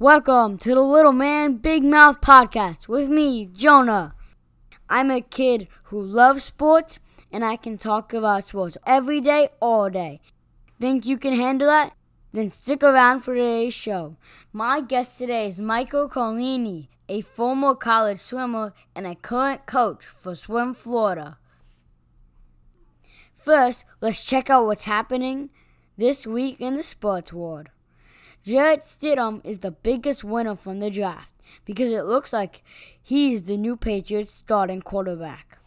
Welcome to the Little Man Big Mouth podcast with me, Jonah. I'm a kid who loves sports and I can talk about sports every day, all day. Think you can handle that? Then stick around for today's show. My guest today is Michael Carlini, a former college swimmer and a current coach for Swim Florida. First, let's check out what's happening this week in the sports world. Jarrett Stidham is the biggest winner from the draft because it looks like he's the new Patriots starting quarterback.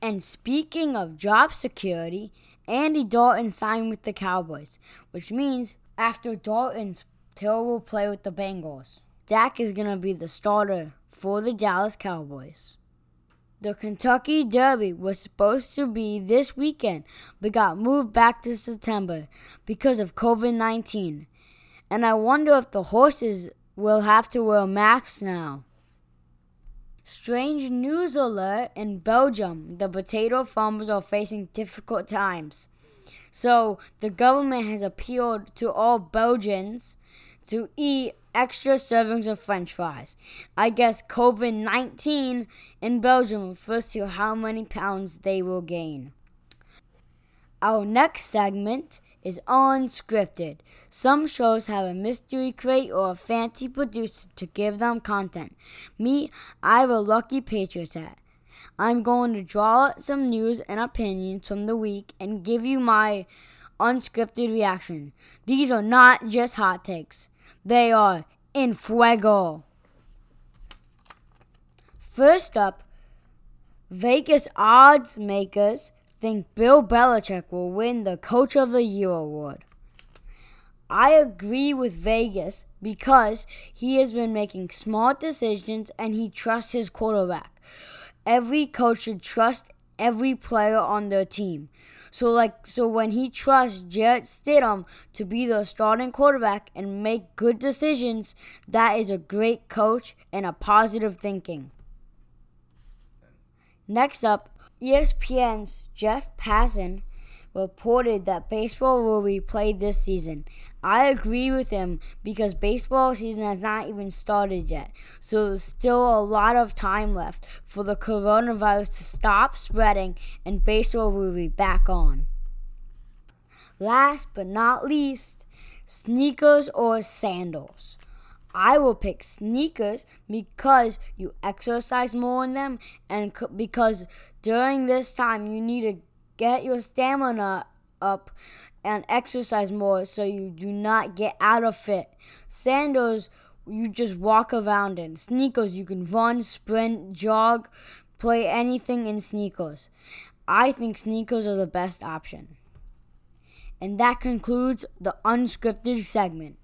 And speaking of job security, Andy Dalton signed with the Cowboys, which means after Dalton's terrible play with the Bengals, Dak is going to be the starter for the Dallas Cowboys. The Kentucky Derby was supposed to be this weekend, but got moved back to September because of COVID 19 and I wonder if the horses will have to wear masks now. Strange news alert in Belgium. The potato farmers are facing difficult times. So the government has appealed to all Belgians to eat extra servings of french fries. I guess COVID 19 in Belgium refers to how many pounds they will gain. Our next segment is unscripted. Some shows have a mystery crate or a fancy producer to give them content. Me, I have a lucky Patriots hat. I'm going to draw out some news and opinions from the week and give you my unscripted reaction. These are not just hot takes, they are in fuego. First up, Vegas odds makers think Bill Belichick will win the Coach of the Year award. I agree with Vegas because he has been making smart decisions and he trusts his quarterback. Every coach should trust every player on their team. So like so when he trusts Jarrett Stidham to be the starting quarterback and make good decisions, that is a great coach and a positive thinking. Next up, ESPN's Jeff Passan reported that baseball will be played this season. I agree with him because baseball season has not even started yet. So there's still a lot of time left for the coronavirus to stop spreading and baseball will be back on. Last but not least, sneakers or sandals. I will pick sneakers because you exercise more in them and because during this time, you need to get your stamina up and exercise more so you do not get out of fit. Sandals, you just walk around in. Sneakers, you can run, sprint, jog, play anything in sneakers. I think sneakers are the best option. And that concludes the unscripted segment.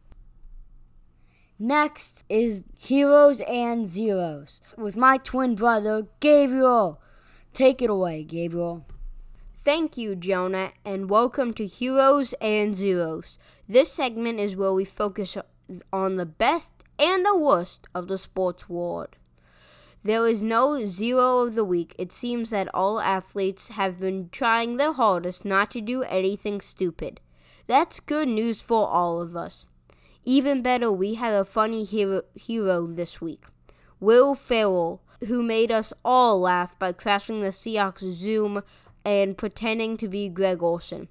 Next is Heroes and Zeros with my twin brother, Gabriel. Take it away, Gabriel. Thank you, Jonah, and welcome to Heroes and Zeros. This segment is where we focus on the best and the worst of the sports world. There is no zero of the week. It seems that all athletes have been trying their hardest not to do anything stupid. That's good news for all of us. Even better, we had a funny hero, hero this week. Will Ferrell who made us all laugh by crashing the Seahawks Zoom and pretending to be Greg Olsen.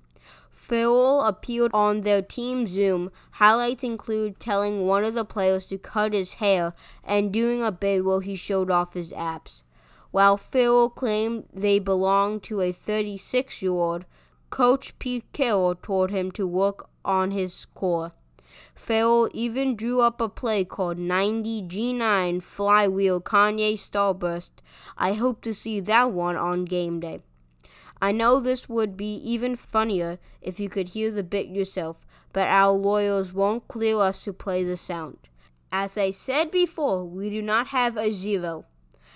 Ferrell appeared on their team Zoom. Highlights include telling one of the players to cut his hair and doing a bit where he showed off his abs. While Ferrell claimed they belonged to a 36 year old, Coach Pete Carroll told him to work on his core. Ferrell even drew up a play called 90G9 Flywheel Kanye Starburst. I hope to see that one on game day. I know this would be even funnier if you could hear the bit yourself, but our lawyers won't clear us to play the sound. As I said before, we do not have a zero.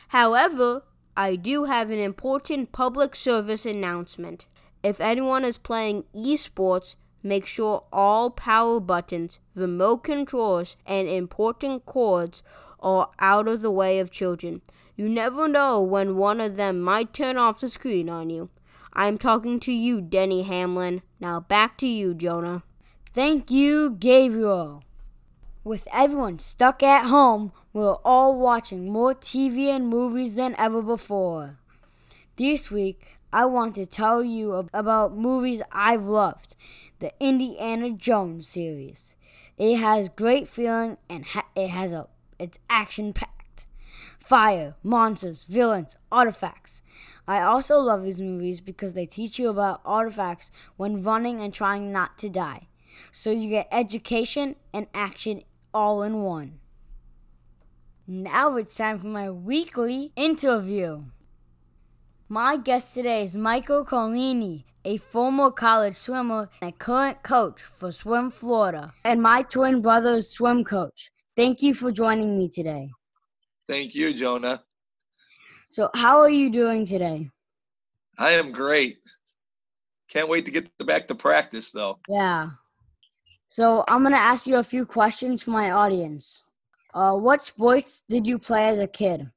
However, I do have an important public service announcement. If anyone is playing esports, Make sure all power buttons, remote controls, and important cords are out of the way of children. You never know when one of them might turn off the screen on you. I'm talking to you, Denny Hamlin. Now back to you, Jonah. Thank you, Gabriel. With everyone stuck at home, we're all watching more TV and movies than ever before. This week, I want to tell you about movies I've loved the Indiana Jones series. It has great feeling and ha- it has a it's action packed. Fire, monsters, villains, artifacts. I also love these movies because they teach you about artifacts when running and trying not to die. So you get education and action all in one. Now it's time for my weekly interview. My guest today is Michael Colini, a former college swimmer and current coach for Swim Florida, and my twin brother's swim coach. Thank you for joining me today. Thank you, Jonah. So, how are you doing today? I am great. Can't wait to get back to practice, though. Yeah. So, I'm going to ask you a few questions for my audience. Uh, what sports did you play as a kid?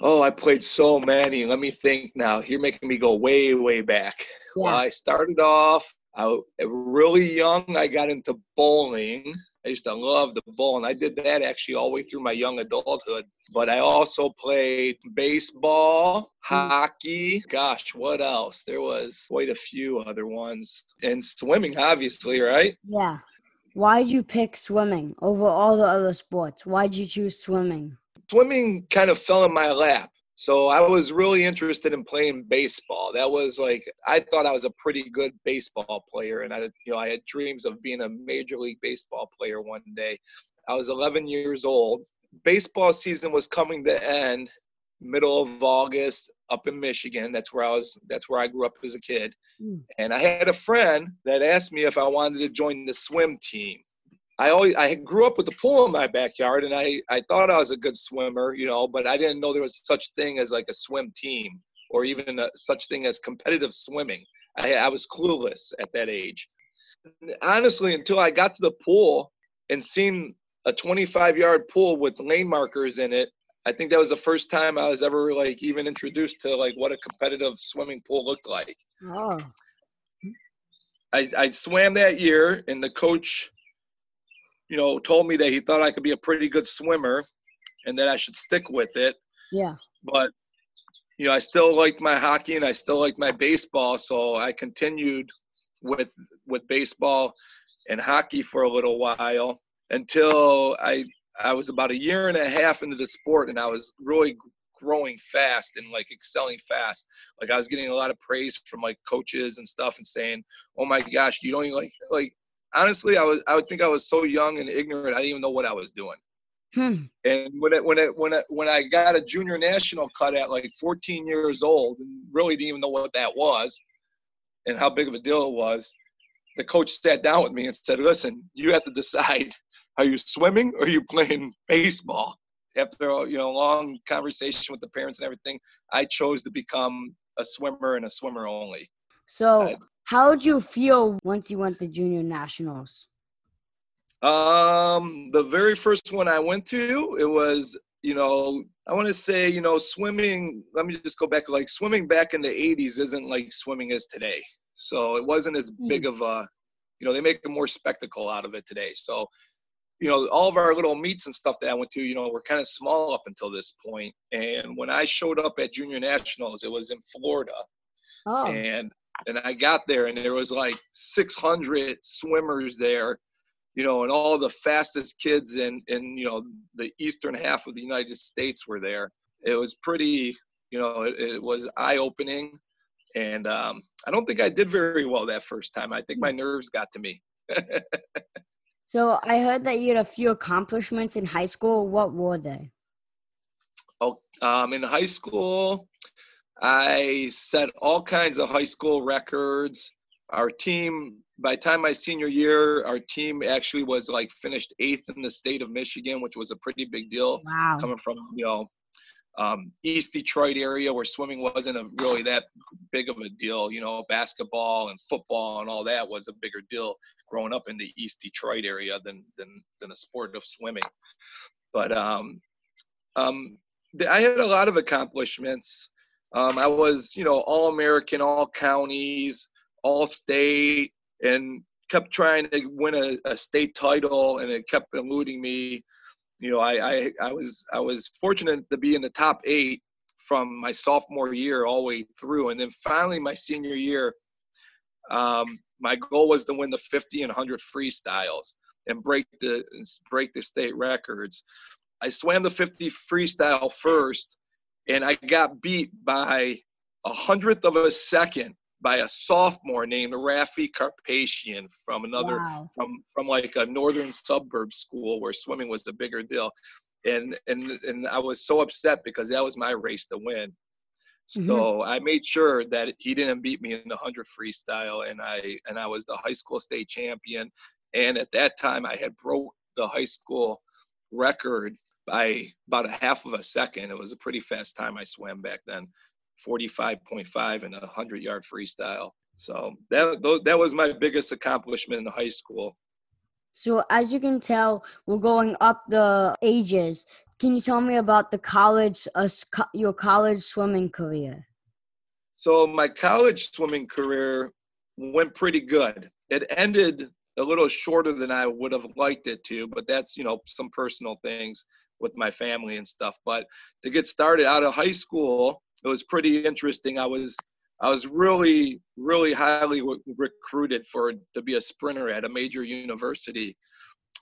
Oh, I played so many. Let me think now. You're making me go way, way back. Yeah. Well, I started off I, really young. I got into bowling. I used to love the bowling. I did that actually all the way through my young adulthood. But I also played baseball, hmm. hockey. Gosh, what else? There was quite a few other ones. And swimming, obviously, right? Yeah. Why did you pick swimming over all the other sports? Why did you choose swimming? Swimming kind of fell in my lap. So I was really interested in playing baseball. That was like I thought I was a pretty good baseball player, and I, you know, I had dreams of being a major league baseball player one day. I was 11 years old. Baseball season was coming to end, middle of August up in Michigan. That's where I was. That's where I grew up as a kid. Mm. And I had a friend that asked me if I wanted to join the swim team. I always I grew up with a pool in my backyard, and I I thought I was a good swimmer, you know, but I didn't know there was such thing as like a swim team or even a, such thing as competitive swimming. I I was clueless at that age. Honestly, until I got to the pool and seen a 25 yard pool with lane markers in it, I think that was the first time I was ever like even introduced to like what a competitive swimming pool looked like. Oh. I, I swam that year, and the coach you know, told me that he thought I could be a pretty good swimmer and that I should stick with it. Yeah. But, you know, I still liked my hockey and I still liked my baseball. So I continued with with baseball and hockey for a little while until I I was about a year and a half into the sport and I was really growing fast and like excelling fast. Like I was getting a lot of praise from like coaches and stuff and saying, "Oh my gosh, you don't even like like honestly, I was I would think I was so young and ignorant. I didn't even know what I was doing. Hmm. And when it when it when it when I got a junior national cut at like 14 years old and really didn't even know what that was and how big of a deal it was, the coach sat down with me and said, "Listen, you have to decide: are you swimming or are you playing baseball?" After you know a long conversation with the parents and everything, I chose to become a swimmer and a swimmer only. So, how did you feel once you went to junior nationals? Um, the very first one I went to, it was, you know, I want to say, you know, swimming. Let me just go back. Like swimming back in the '80s isn't like swimming is today. So it wasn't as big hmm. of a, you know, they make a more spectacle out of it today. So, you know, all of our little meets and stuff that I went to, you know, were kind of small up until this point. And when I showed up at junior nationals, it was in Florida. Oh. And and I got there and there was like 600 swimmers there, you know, and all the fastest kids in in you know the eastern half of the United States were there. It was pretty, you know, it, it was eye opening, and um, I don't think I did very well that first time. I think my nerves got to me. so I heard that you had a few accomplishments in high school. What were they? Oh, um, in high school, I set all kinds of high school records. Our team, by the time my senior year, our team actually was like finished eighth in the state of Michigan, which was a pretty big deal. Wow. Coming from, you know, um, East Detroit area where swimming wasn't a, really that big of a deal. You know, basketball and football and all that was a bigger deal growing up in the East Detroit area than than than a sport of swimming. But um, um, I had a lot of accomplishments. Um, I was, you know, all American, all counties, all state, and kept trying to win a, a state title, and it kept eluding me. You know, I, I I was I was fortunate to be in the top eight from my sophomore year all the way through, and then finally my senior year, um, my goal was to win the 50 and 100 freestyles and break the break the state records. I swam the 50 freestyle first, and I got beat by a hundredth of a second by a sophomore named Rafi Carpathian from another wow. from from like a northern suburb school where swimming was the bigger deal. And and and I was so upset because that was my race to win. So mm-hmm. I made sure that he didn't beat me in the 100 freestyle and I and I was the high school state champion and at that time I had broke the high school record by about a half of a second. It was a pretty fast time I swam back then. 45.5 in a 100 yard freestyle. So that that was my biggest accomplishment in high school. So as you can tell, we're going up the ages. Can you tell me about the college, uh, your college swimming career? So my college swimming career went pretty good. It ended a little shorter than I would have liked it to, but that's you know some personal things with my family and stuff. But to get started out of high school, it was pretty interesting. I was I was really really highly w- recruited for to be a sprinter at a major university,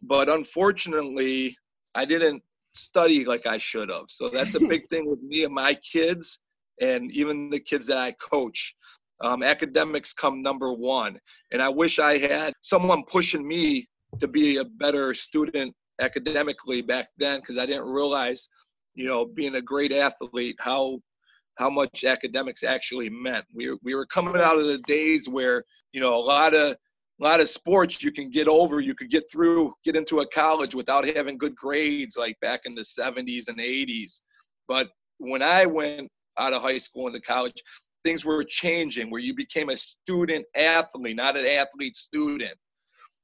but unfortunately, I didn't study like I should have. So that's a big thing with me and my kids, and even the kids that I coach. Um, academics come number one, and I wish I had someone pushing me to be a better student academically back then because I didn't realize, you know, being a great athlete how how much academics actually meant. We we were coming out of the days where you know a lot of a lot of sports you can get over, you could get through, get into a college without having good grades like back in the 70s and 80s. But when I went out of high school into college, things were changing where you became a student athlete, not an athlete student.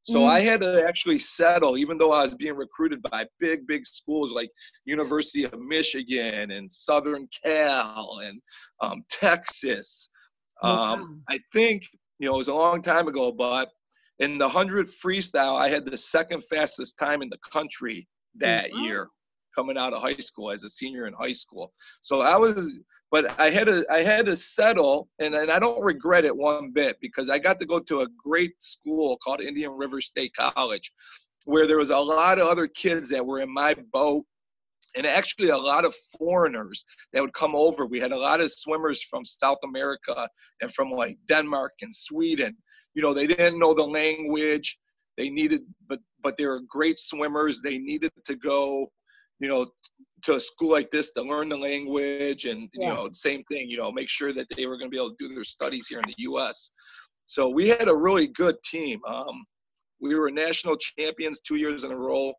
So mm. I had to actually settle, even though I was being recruited by big, big schools like University of Michigan and Southern Cal and um, Texas. Um, I think, you know, it was a long time ago, but in the 100 freestyle, I had the second fastest time in the country that mm-hmm. year coming out of high school as a senior in high school. So I was, but I had to, I had to settle, and, and I don't regret it one bit because I got to go to a great school called Indian River State College, where there was a lot of other kids that were in my boat. And actually, a lot of foreigners that would come over. We had a lot of swimmers from South America and from like Denmark and Sweden. You know, they didn't know the language. They needed, but but they were great swimmers. They needed to go you know, to a school like this to learn the language and you know same thing you know make sure that they were going to be able to do their studies here in the us so we had a really good team. Um, we were national champions two years in a row.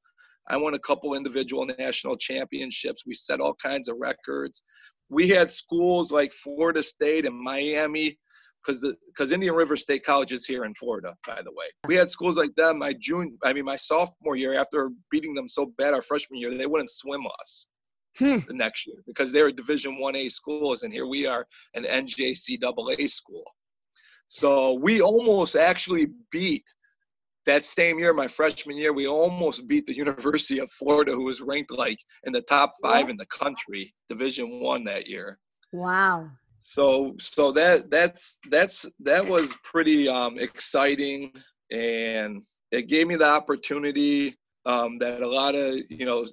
I won a couple individual national championships. We set all kinds of records. We had schools like florida state and miami because because Indian River State College is here in Florida, by the way. We had schools like that my June, I mean my sophomore year. After beating them so bad our freshman year, they wouldn't swim us hmm. the next year because they were Division One A schools, and here we are an NJCAA school. So we almost actually beat that same year, my freshman year, we almost beat the University of Florida, who was ranked like in the top five what? in the country, Division One that year. Wow so so that that's that's that was pretty um, exciting and it gave me the opportunity um, that a lot of you know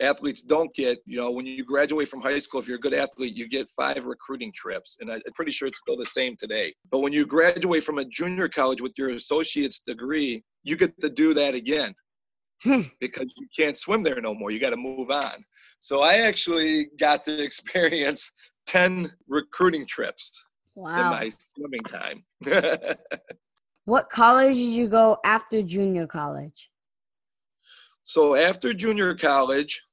athletes don't get. You know when you graduate from high school if you're a good athlete you get five recruiting trips and i'm pretty sure it's still the same today. But when you graduate from a junior college with your associate's degree you get to do that again hmm. because you can't swim there no more. You got to move on. So i actually got to experience 10 recruiting trips wow. in my swimming time. what college did you go after junior college? So after junior college,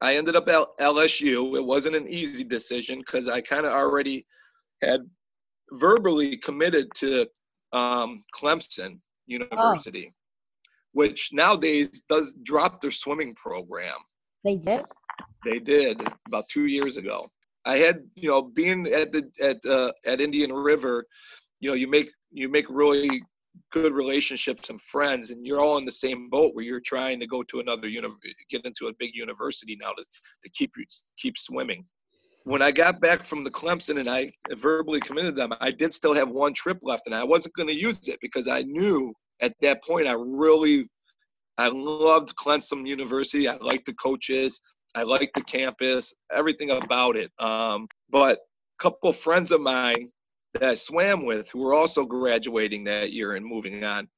I ended up at LSU. It wasn't an easy decision because I kind of already had verbally committed to um, Clemson University, oh. which nowadays does drop their swimming program. They did. They did about two years ago. I had you know being at the at uh, at Indian River, you know you make you make really good relationships and friends, and you're all in the same boat where you're trying to go to another uni- get into a big university now to, to keep keep swimming. When I got back from the Clemson and I verbally committed them, I did still have one trip left, and I wasn't going to use it because I knew at that point I really I loved Clemson University. I liked the coaches. I liked the campus, everything about it. Um, but a couple friends of mine that I swam with who were also graduating that year and moving on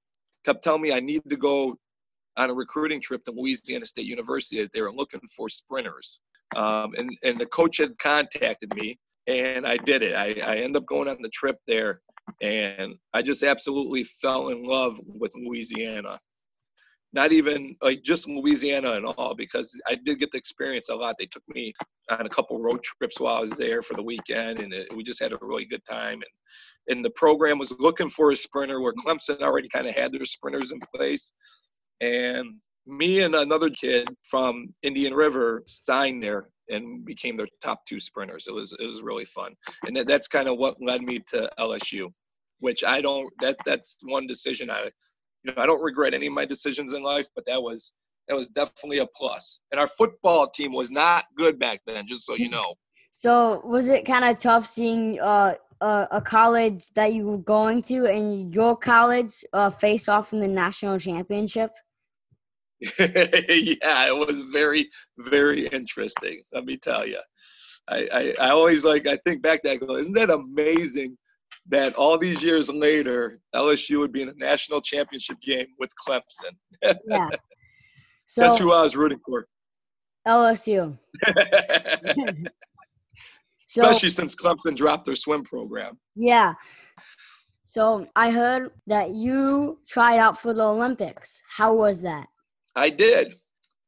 kept telling me I need to go on a recruiting trip to Louisiana State University. They were looking for sprinters. Um, and, and the coach had contacted me and I did it. I, I ended up going on the trip there and I just absolutely fell in love with Louisiana not even like just Louisiana and all, because I did get to experience a lot. They took me on a couple road trips while I was there for the weekend, and it, we just had a really good time. And and the program was looking for a sprinter where Clemson already kind of had their sprinters in place, and me and another kid from Indian River signed there and became their top two sprinters. It was it was really fun, and that, that's kind of what led me to LSU, which I don't that that's one decision I you know, I don't regret any of my decisions in life, but that was that was definitely a plus. And our football team was not good back then, just so you know. So was it kind of tough seeing uh, uh, a college that you were going to and your college uh, face off in the national championship? yeah, it was very, very interesting. Let me tell you. I, I, I always like I think back to that. Go, isn't that amazing that all these years later, LSU would be in a national championship game with Clemson. yeah. So, That's who I was rooting for. LSU. so, Especially since Clemson dropped their swim program. Yeah. So I heard that you tried out for the Olympics. How was that? I did.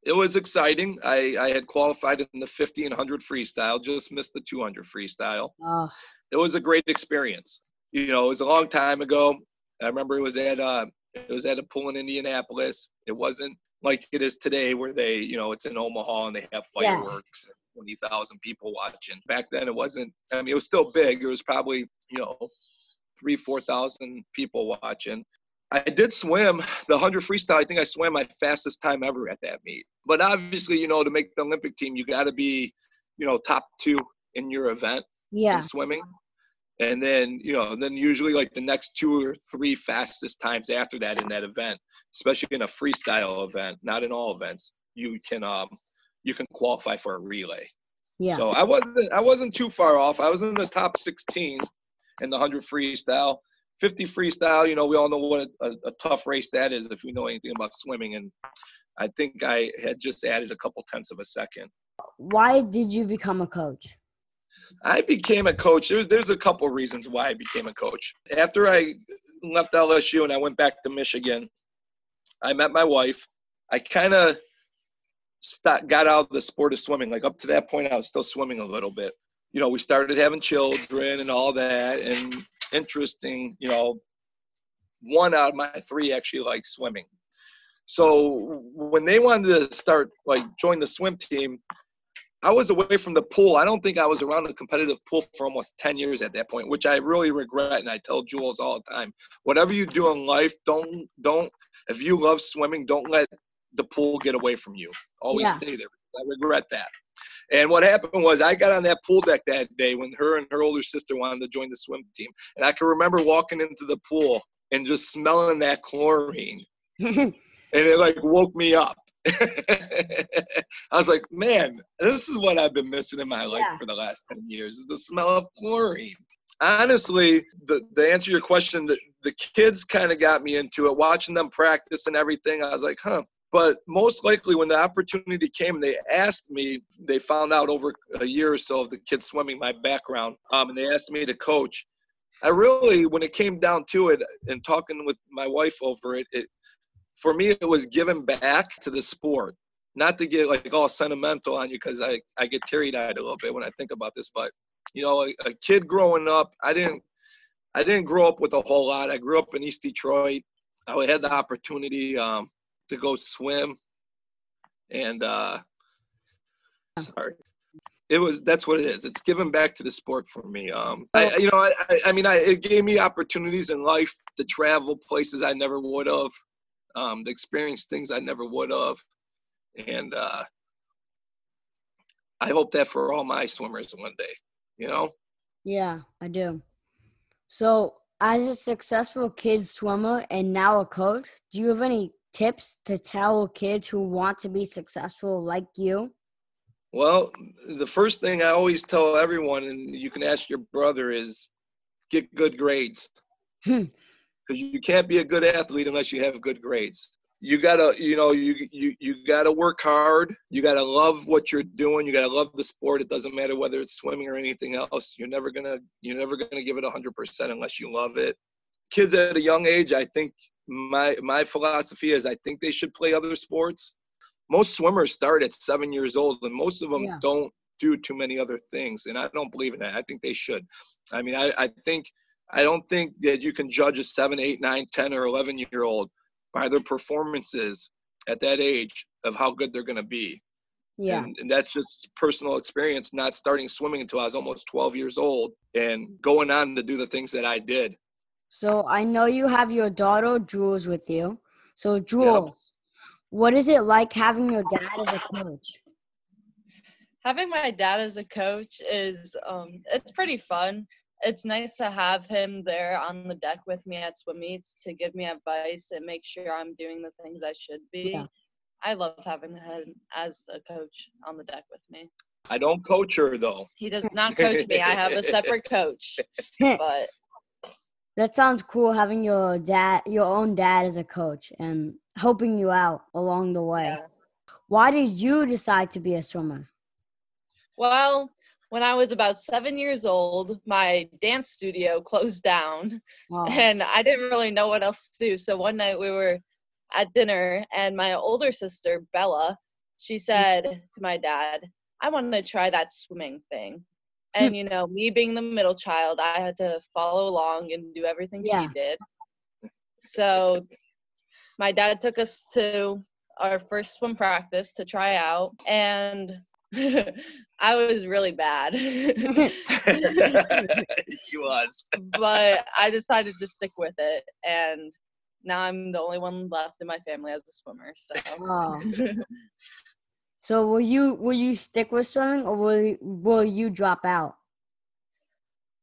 It was exciting. I, I had qualified in the 50 and 100 freestyle, just missed the 200 freestyle. Oh. It was a great experience you know, it was a long time ago. I remember it was at uh, it was at a pool in Indianapolis. It wasn't like it is today, where they, you know, it's in Omaha and they have fireworks, yeah. twenty thousand people watching. Back then, it wasn't. I mean, it was still big. It was probably, you know, three, four thousand people watching. I did swim the 100 freestyle. I think I swam my fastest time ever at that meet. But obviously, you know, to make the Olympic team, you got to be, you know, top two in your event. Yeah. In swimming and then you know then usually like the next two or three fastest times after that in that event especially in a freestyle event not in all events you can um you can qualify for a relay yeah so i wasn't i wasn't too far off i was in the top 16 in the 100 freestyle 50 freestyle you know we all know what a, a tough race that is if you know anything about swimming and i think i had just added a couple tenths of a second why did you become a coach I became a coach. There's there's a couple reasons why I became a coach. After I left LSU and I went back to Michigan, I met my wife. I kind of got out of the sport of swimming. Like up to that point, I was still swimming a little bit. You know, we started having children and all that, and interesting. You know, one out of my three actually liked swimming. So when they wanted to start like join the swim team, I was away from the pool. I don't think I was around a competitive pool for almost 10 years at that point, which I really regret. And I tell Jules all the time, whatever you do in life, don't, don't, if you love swimming, don't let the pool get away from you. Always yeah. stay there. I regret that. And what happened was I got on that pool deck that day when her and her older sister wanted to join the swim team. And I can remember walking into the pool and just smelling that chlorine. and it like woke me up. I was like, man, this is what I've been missing in my life yeah. for the last 10 years is the smell of chlorine. Honestly, the, the answer to your question, the, the kids kind of got me into it, watching them practice and everything. I was like, huh. But most likely, when the opportunity came, they asked me. They found out over a year or so of the kids swimming my background, um, and they asked me to coach. I really, when it came down to it, and talking with my wife over it, it for me it was giving back to the sport not to get like all sentimental on you because I, I get teary eyed a little bit when I think about this, but you know, a, a, kid growing up, I didn't I didn't grow up with a whole lot. I grew up in East Detroit. I had the opportunity um, to go swim, and uh, sorry, it was that's what it is. It's giving back to the sport for me. Um, I, you know, I, I mean, I, it gave me opportunities in life to travel places I never would have, um, to experience things I never would have, and uh, I hope that for all my swimmers one day. You know. Yeah, I do. So, as a successful kid swimmer and now a coach, do you have any tips to tell kids who want to be successful like you? Well, the first thing I always tell everyone, and you can ask your brother, is get good grades. Hmm. Because you can't be a good athlete unless you have good grades. You gotta, you know, you you you gotta work hard. You gotta love what you're doing. You gotta love the sport. It doesn't matter whether it's swimming or anything else. You're never gonna you're never gonna give it hundred percent unless you love it. Kids at a young age, I think my my philosophy is I think they should play other sports. Most swimmers start at seven years old, and most of them Yeah. don't do too many other things. And I don't believe in that. I think they should. I mean, I, I think I don't think that you can judge a seven, eight, nine, ten, or eleven year old by their performances at that age of how good they're going to be. Yeah. And, and that's just personal experience, not starting swimming until I was almost 12 years old and going on to do the things that I did. So I know you have your daughter Jules with you. So Jules, what is it like having your dad as a coach? having my dad as a coach is um it's pretty fun it's nice to have him there on the deck with me at swim meets to give me advice and make sure i'm doing the things i should be Yeah. i love having him as a coach on the deck with me I don't coach her though. he does not coach me i have a separate coach but That sounds cool having your dad, your own dad as a coach and helping you out along the way. yeah. Why did you decide to be a swimmer? well when i was about seven years old my dance studio closed down Oh, and I didn't really know what else to do. So one night we were at dinner, and my older sister Bella, she said to my dad, "I want to try that swimming thing." Hmm. And you know, me being the middle child, I had to follow along and do everything Yeah. she did. So my dad took us to our first swim practice to try out, and I was really bad. she was. but I decided to stick with it, and now I'm the only one left in my family as a swimmer. So oh. So will you will you stick with swimming or will you, will you drop out?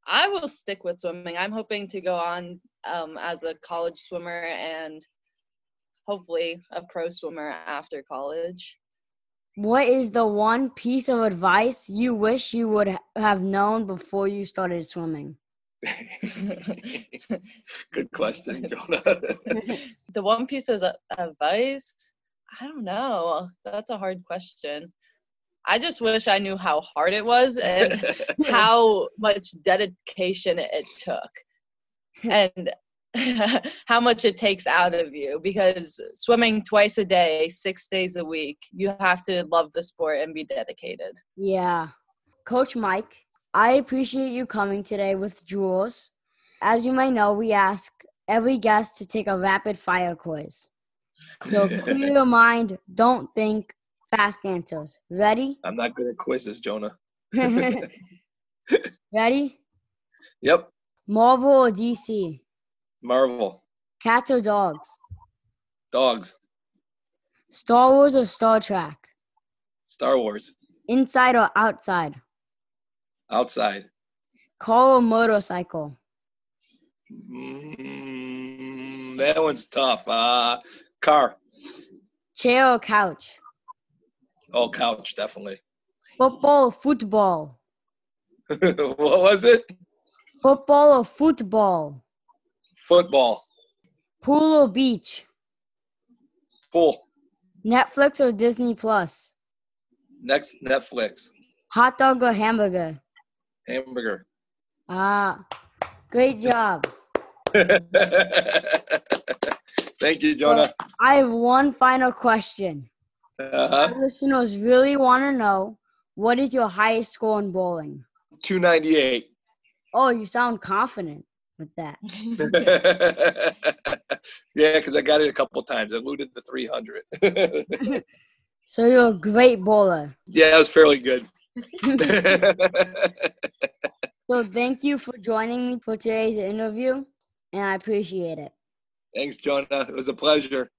I will stick with swimming. I'm hoping to go on um, as a college swimmer and hopefully a pro swimmer after college. What is the one piece of advice you wish you would have known before you started swimming? Good question, Jonah. the one piece of advice, I don't know. That's a hard question. I just wish I knew how hard it was and how much dedication it took and how much it takes out of you because swimming twice a day, six days a week, you have to love the sport and be dedicated. Yeah. Coach Mike, I appreciate you coming today with Jules. As you may know, we ask every guest to take a rapid fire quiz. So clear your mind, don't think, fast answers. Ready? I'm not good at quizzes, Jonah. Ready? Yep. Marvel or DC? Marvel. Cats or dogs? Dogs. Star Wars or Star Trek? Star Wars. Inside or outside? Outside. Car or motorcycle? Mm, that one's tough. Uh, car. Chair or couch? Oh, couch, definitely. Football or football? what was it? Football or football? Football. Pool or beach? Pool. Netflix or Disney Plus? Next, Netflix. Hot dog or hamburger? Hamburger. Ah, great job. Thank you, Jonah. I have one final question. Uh-huh. Our listeners really want to know what is your highest score in bowling? 298. Oh, you sound confident with that. yeah, because I got it a couple times. I eluded the 300. So you're a great bowler. yeah, it was fairly good. So thank you for joining me for today's interview. and I appreciate it. Thanks, Jonah. It was a pleasure.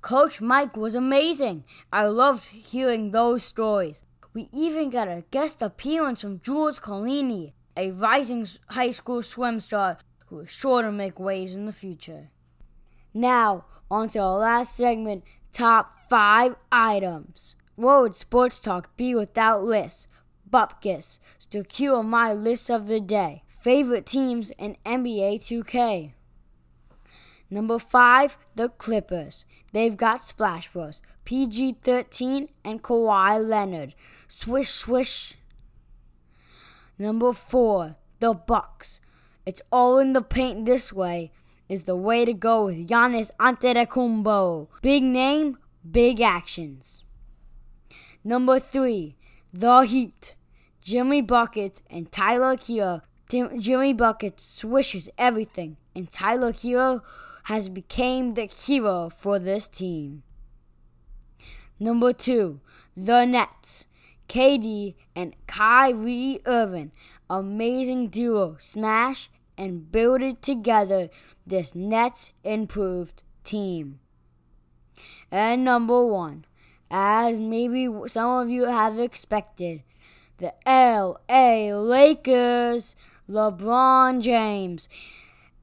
Coach Mike was amazing. I loved hearing those stories. We even got a guest appearance from Jules Colini, a rising high school swim star who is sure to make waves in the future. Now, on to our last segment top five items. What would sports talk be without lists? Bupkis to cue my list of the day. Favorite teams in NBA 2K. Number five, the Clippers. They've got Splash Bros, PG 13, and Kawhi Leonard. Swish, swish. Number four, the Bucks. It's all in the paint this way is the way to go with Giannis Antetokounmpo. Big name, big actions. Number three, the Heat. Jimmy Buckets and Tyler Herro. Jimmy Buckets swishes everything, and Tyler Herro has become the hero for this team. Number two, the Nets. KD and Kyrie Irving, amazing duo, smash and build it together this Nets improved team. And number one, as maybe some of you have expected, the LA Lakers, LeBron James,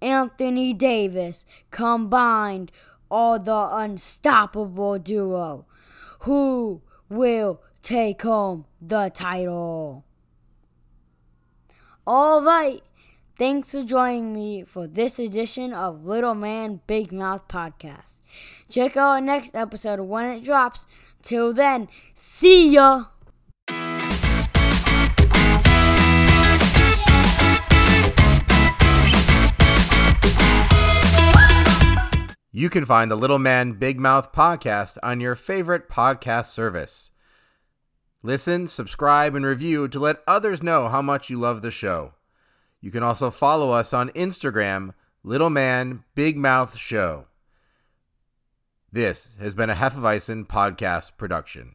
Anthony Davis combined are the unstoppable duo who will take home the title. All right. Thanks for joining me for this edition of Little Man Big Mouth Podcast. Check out our next episode when it drops. Till then, see ya! You can find the Little Man Big Mouth podcast on your favorite podcast service. Listen, subscribe, and review to let others know how much you love the show. You can also follow us on Instagram, Little Man Big Mouth Show. This has been a Hefeweizen podcast production.